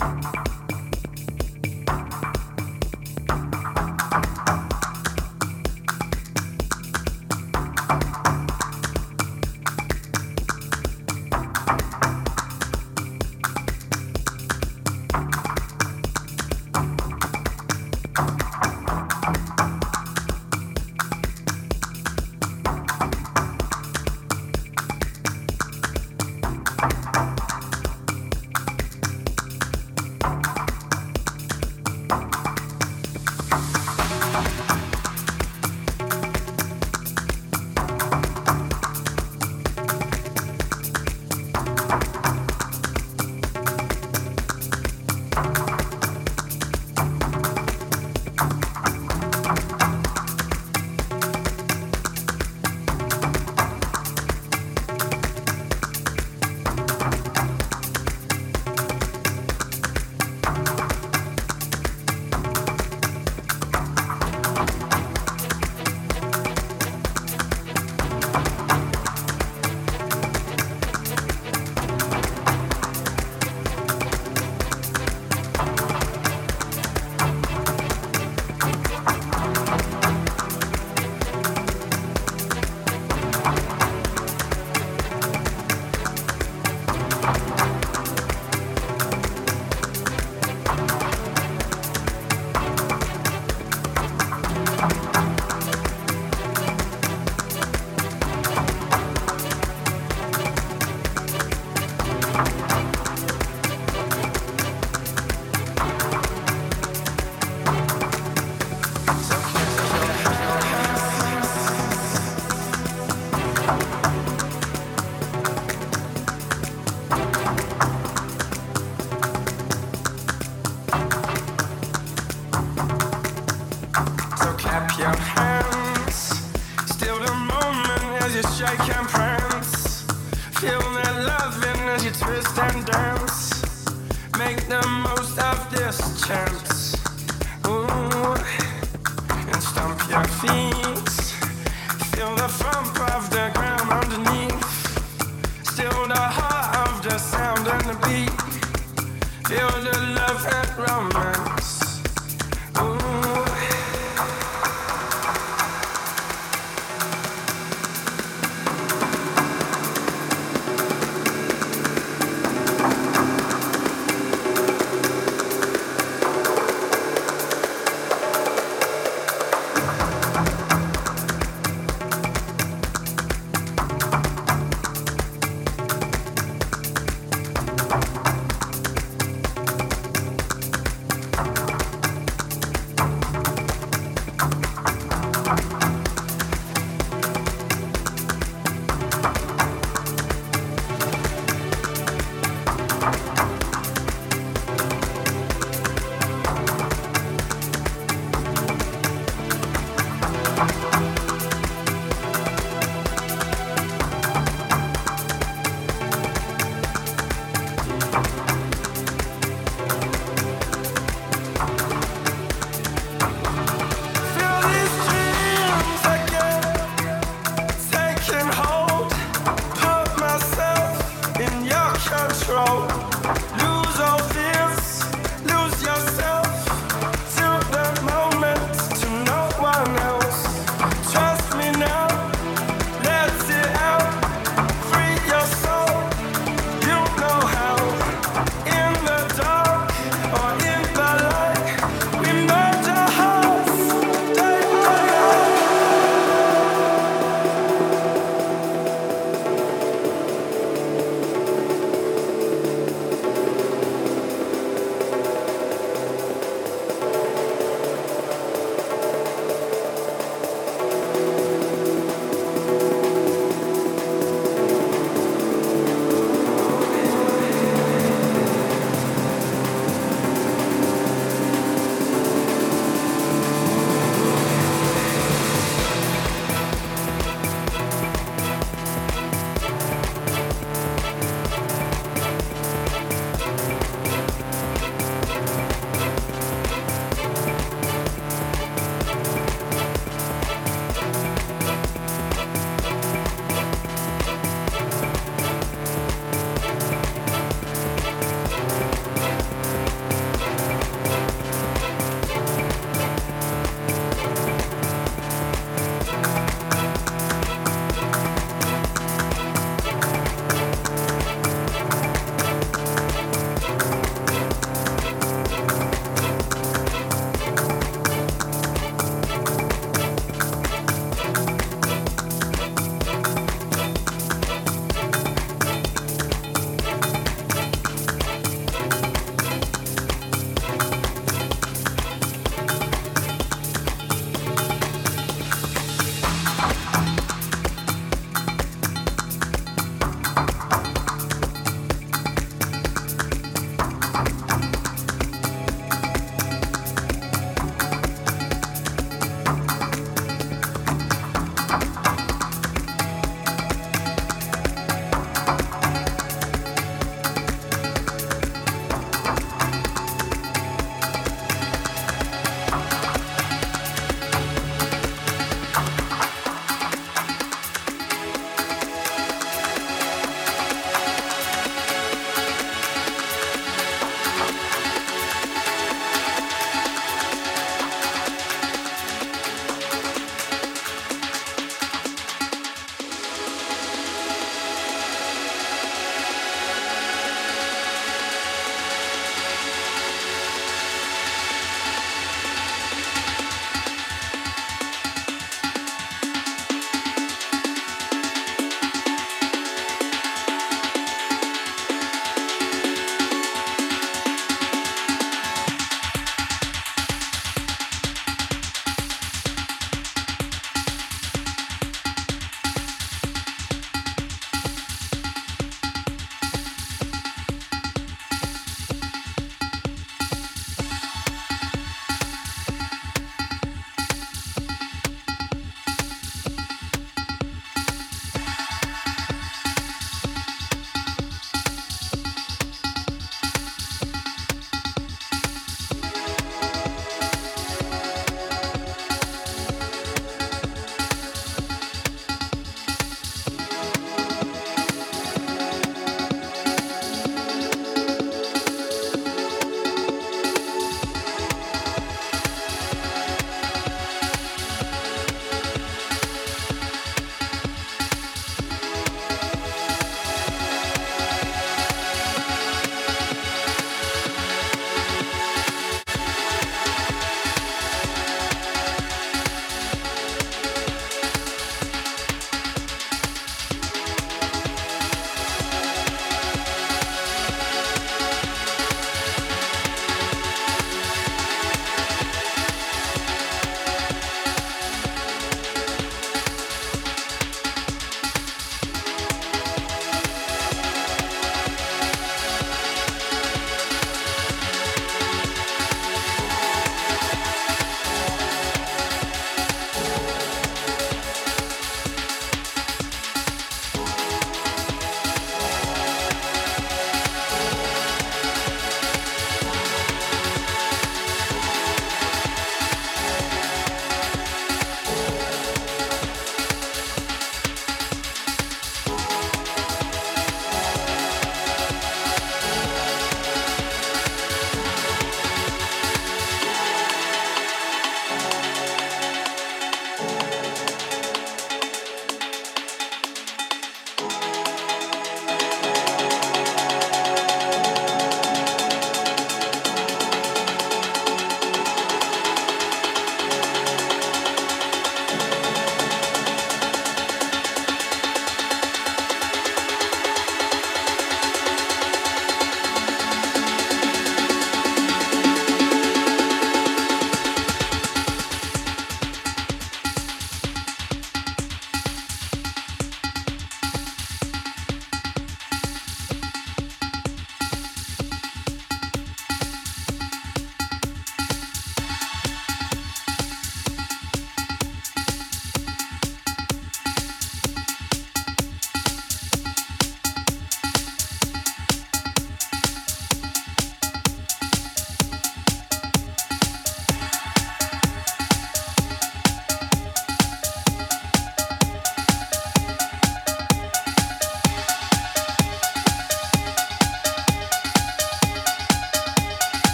Bye. sound and the beat. Feel the love and romance.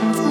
Mm-hmm.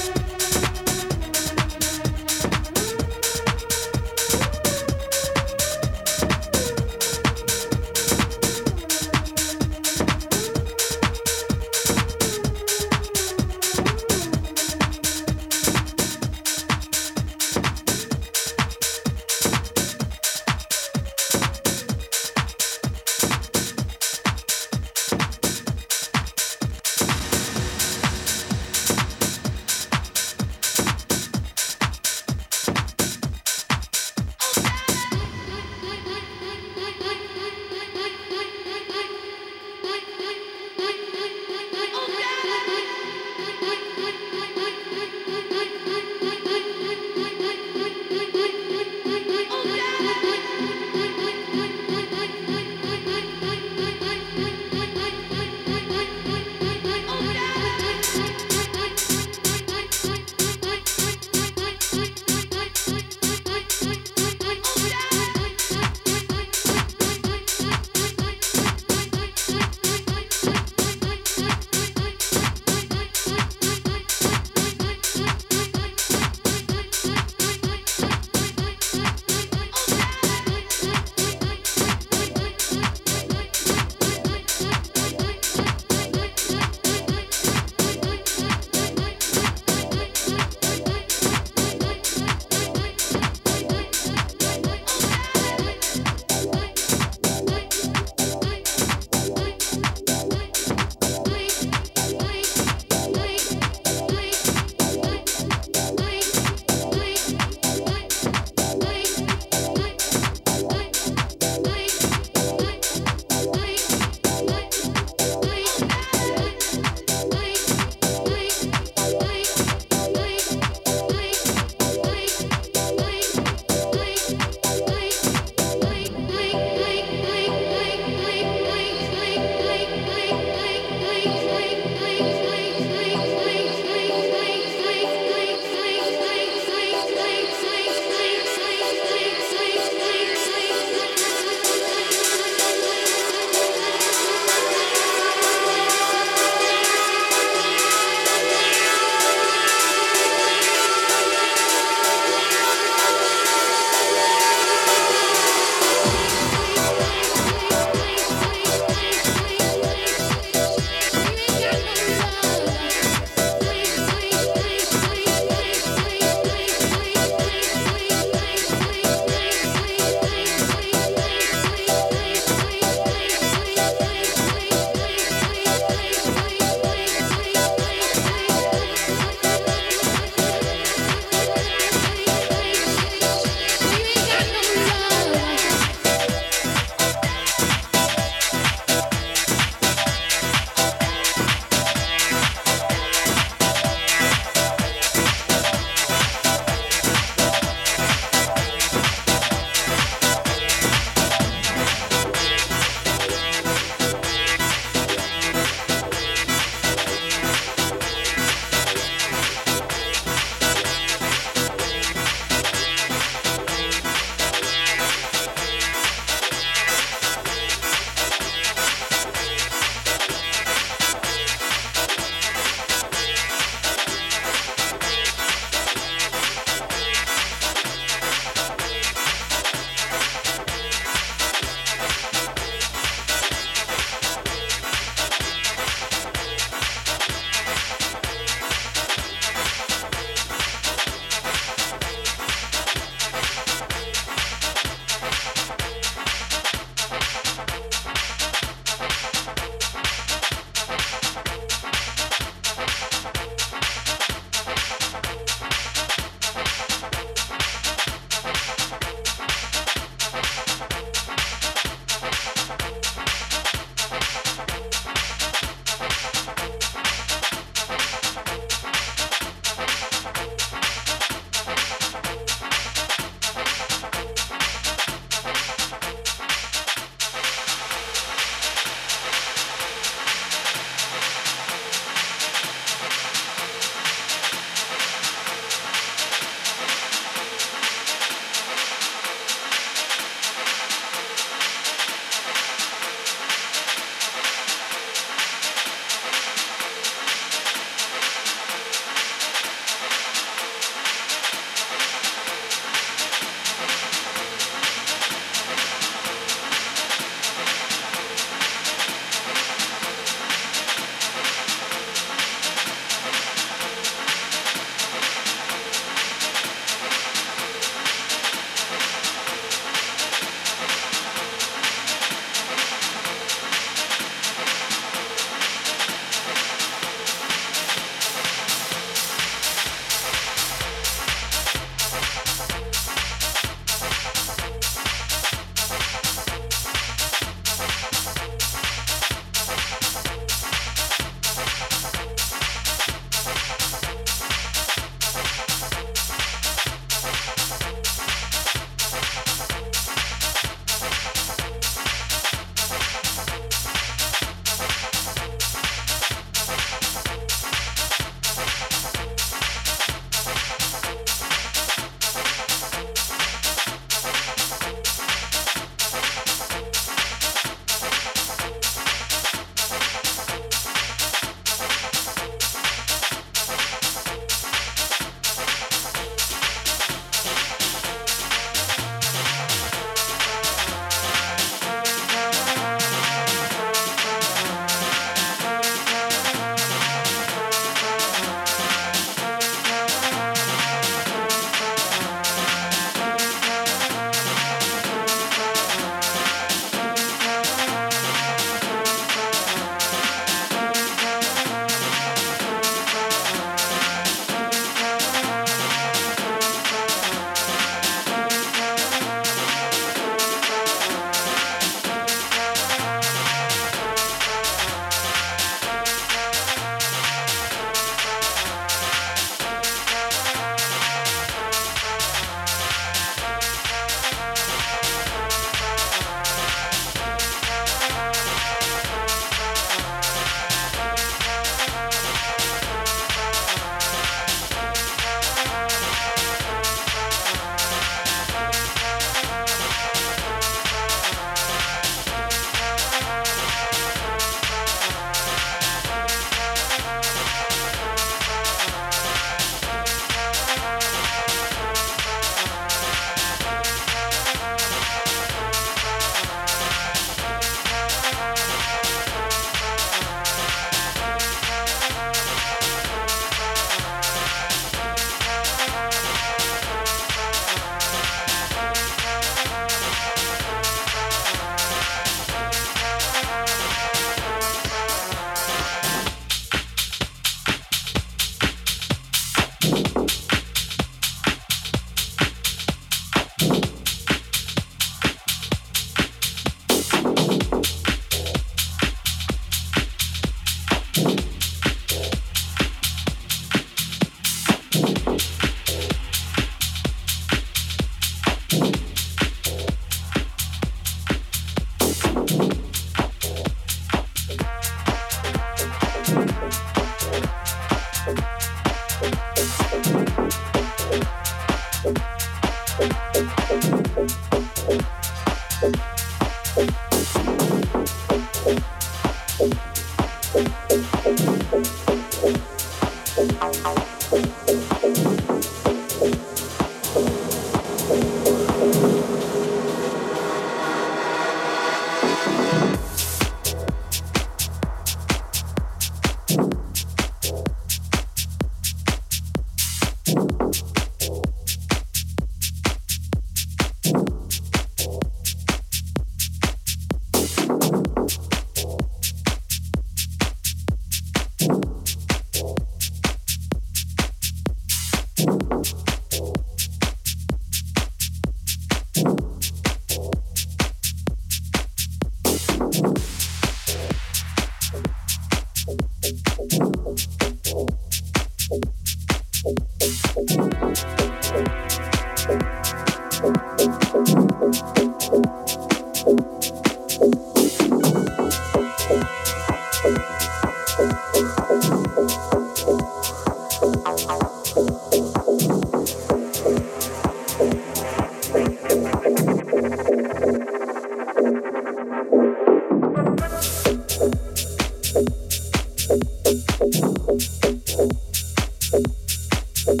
Thank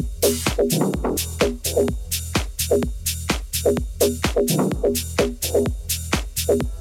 you.